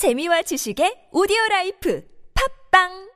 재미와 지식의 오디오 라이프. 팝빵